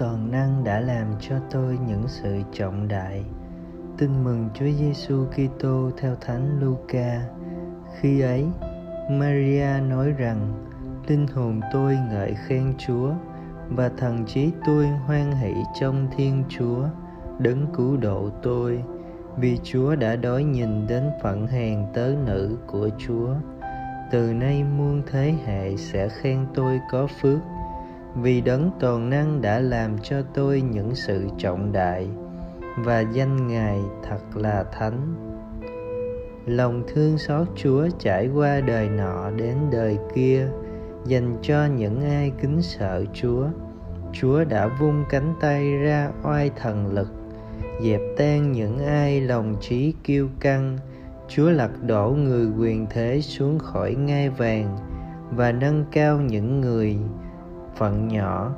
toàn năng đã làm cho tôi những sự trọng đại. Tin mừng Chúa Giêsu Kitô theo Thánh Luca. Khi ấy, Maria nói rằng, linh hồn tôi ngợi khen Chúa, và thần trí tôi hoan hỷ trong Thiên Chúa, đấng cứu độ tôi, vì Chúa đã đói nhìn đến phận hèn tớ nữ của Chúa. Từ nay muôn thế hệ sẽ khen tôi có phước vì đấng toàn năng đã làm cho tôi những sự trọng đại, và danh ngài thật là thánh. Lòng thương xót chúa trải qua đời nọ đến đời kia, dành cho những ai kính sợ chúa. Chúa đã vung cánh tay ra oai thần lực, dẹp tan những ai lòng trí kiêu căng. Chúa lật đổ người quyền thế xuống khỏi ngai vàng và nâng cao những người phận nhỏ.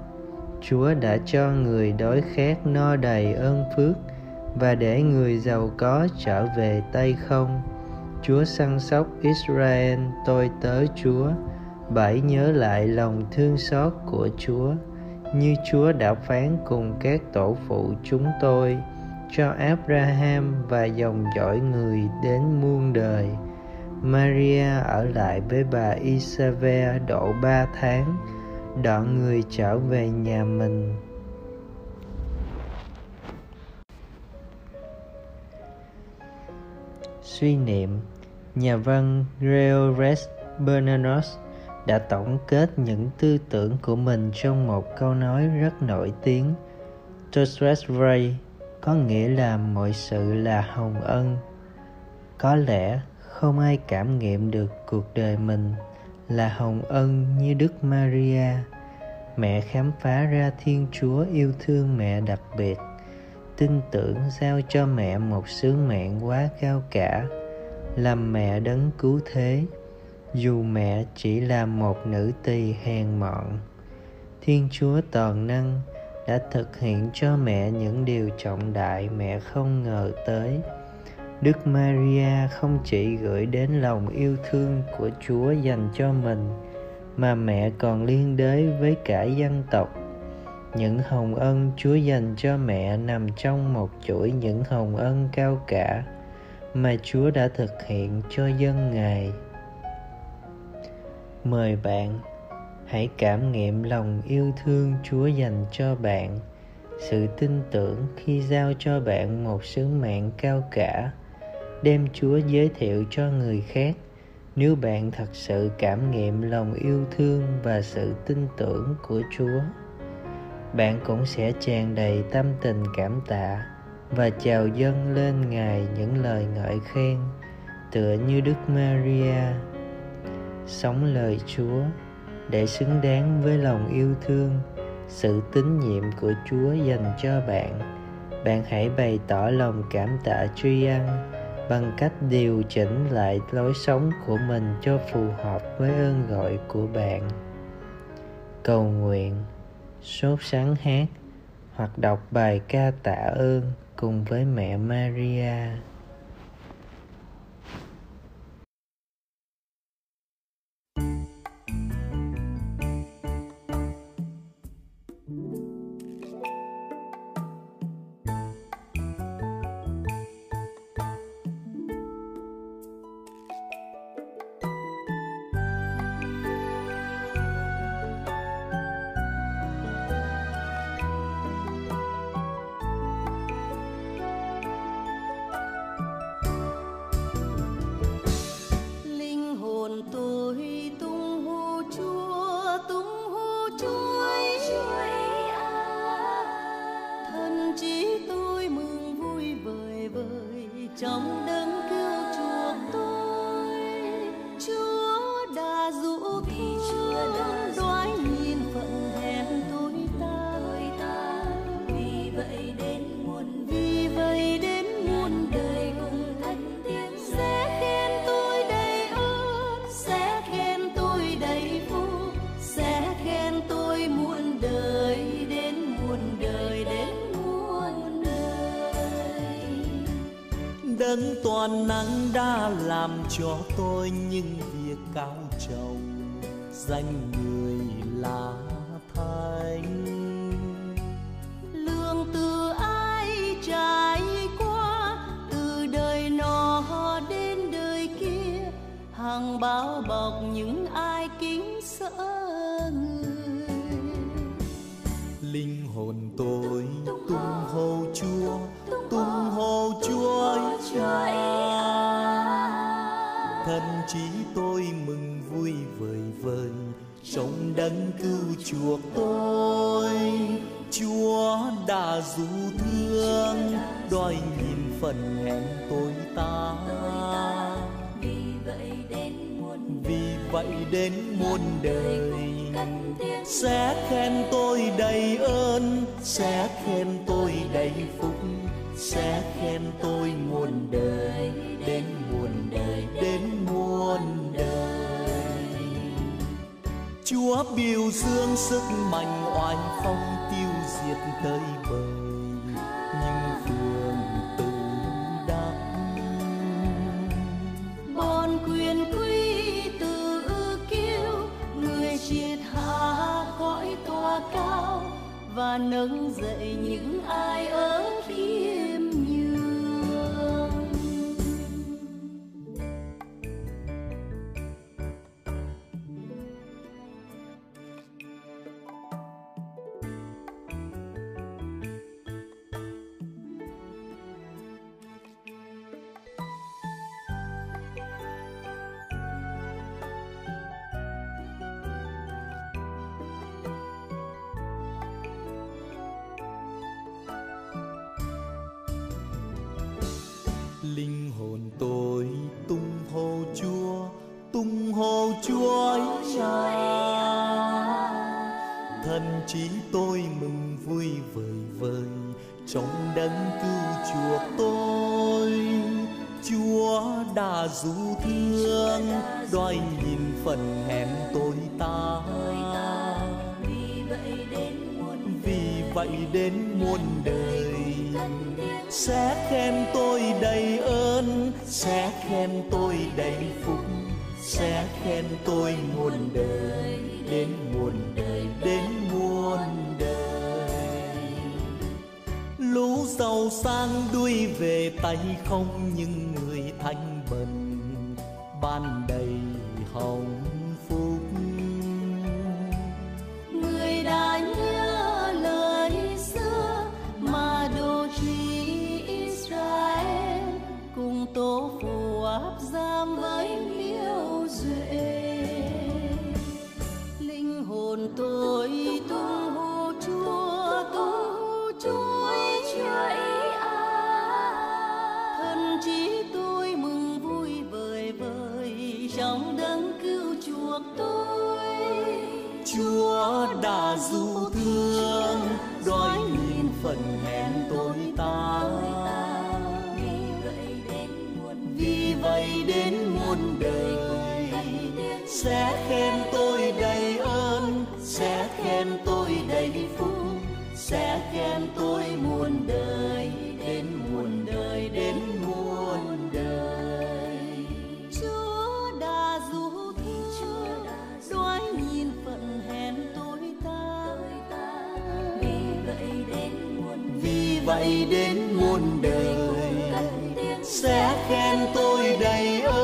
Chúa đã cho người đói khát no đầy ơn phước và để người giàu có trở về tay không. Chúa săn sóc israel, tôi tớ chúa bởi nhớ lại lòng thương xót của chúa. Như chúa đã phán cùng các tổ phụ chúng tôi, cho abraham và dòng dõi người đến muôn đời. Maria ở lại với bà isabel độ ba tháng đoạn người trở về nhà mình. Suy niệm, nhà văn Georges Bernanos đã tổng kết những tư tưởng của mình trong một câu nói rất nổi tiếng. Tostress Ray có nghĩa là mọi sự là hồng ân. Có lẽ không ai cảm nghiệm được cuộc đời mình là hồng ân như Đức Maria. Mẹ khám phá ra Thiên Chúa yêu thương mẹ đặc biệt, tin tưởng giao cho mẹ một sứ mệnh quá cao cả, làm mẹ đấng cứu thế, dù mẹ chỉ là một nữ tỳ hèn mọn. Thiên Chúa toàn năng đã thực hiện cho mẹ những điều trọng đại mẹ không ngờ tới Đức Maria không chỉ gửi đến lòng yêu thương của Chúa dành cho mình mà mẹ còn liên đới với cả dân tộc. Những hồng ân Chúa dành cho mẹ nằm trong một chuỗi những hồng ân cao cả mà Chúa đã thực hiện cho dân Ngài. Mời bạn hãy cảm nghiệm lòng yêu thương Chúa dành cho bạn, sự tin tưởng khi giao cho bạn một sứ mệnh cao cả đem Chúa giới thiệu cho người khác nếu bạn thật sự cảm nghiệm lòng yêu thương và sự tin tưởng của Chúa. Bạn cũng sẽ tràn đầy tâm tình cảm tạ và chào dâng lên Ngài những lời ngợi khen tựa như Đức Maria. Sống lời Chúa để xứng đáng với lòng yêu thương, sự tín nhiệm của Chúa dành cho bạn. Bạn hãy bày tỏ lòng cảm tạ truy ân bằng cách điều chỉnh lại lối sống của mình cho phù hợp với ơn gọi của bạn. Cầu nguyện, sốt sáng hát, hoặc đọc bài ca tạ ơn cùng với mẹ maria. lớn toàn năng đã làm cho tôi những việc cao trọng danh người là thánh. Lương từ ai trải qua, từ đời nọ đến đời kia, hàng bao bọc những ai kính sợ. Thân trí tôi mừng vui vời vời. Trong đấng cứu chuộc tôi, chúa đã dù thương, đòi nhìn phần hẹn tôi ta. Vì vậy đến muôn vì vậy đến muôn đời, sẽ khen tôi đầy ơn, sẽ khen tôi đầy phúc, sẽ khen tôi muôn đời đến Chúa biểu dương sức mạnh oanh phong tiêu diệt tây bời nhưng phường tự đắc bon quyền quý tự kiêu, người triệt hạ cõi tòa cao, và nâng dậy những ai ở khiêm phần hèn tôi ta. Vì vậy đến muôn vì vậy đến muôn đời. Sẽ khen tôi đầy ơn sẽ khen tôi đầy phúc sẽ khen tôi muôn đời. đến muôn đời đến muôn đời. Lũ giàu sang đuôi về tay không nhưng người thanh bần ban đầy hồng. Sẽ khen tôi đầy ơn sẽ khen tôi đầy phúc sẽ khen tôi muôn đời đến muôn đời đến muôn đời. Chúa đã dù thương đói nhìn phận hèn tôi ta. Vì vậy đến muôn vì vậy đến muôn đời sẽ khen tôi đầy ơn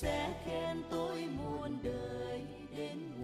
sẽ khen tôi muôn đời đến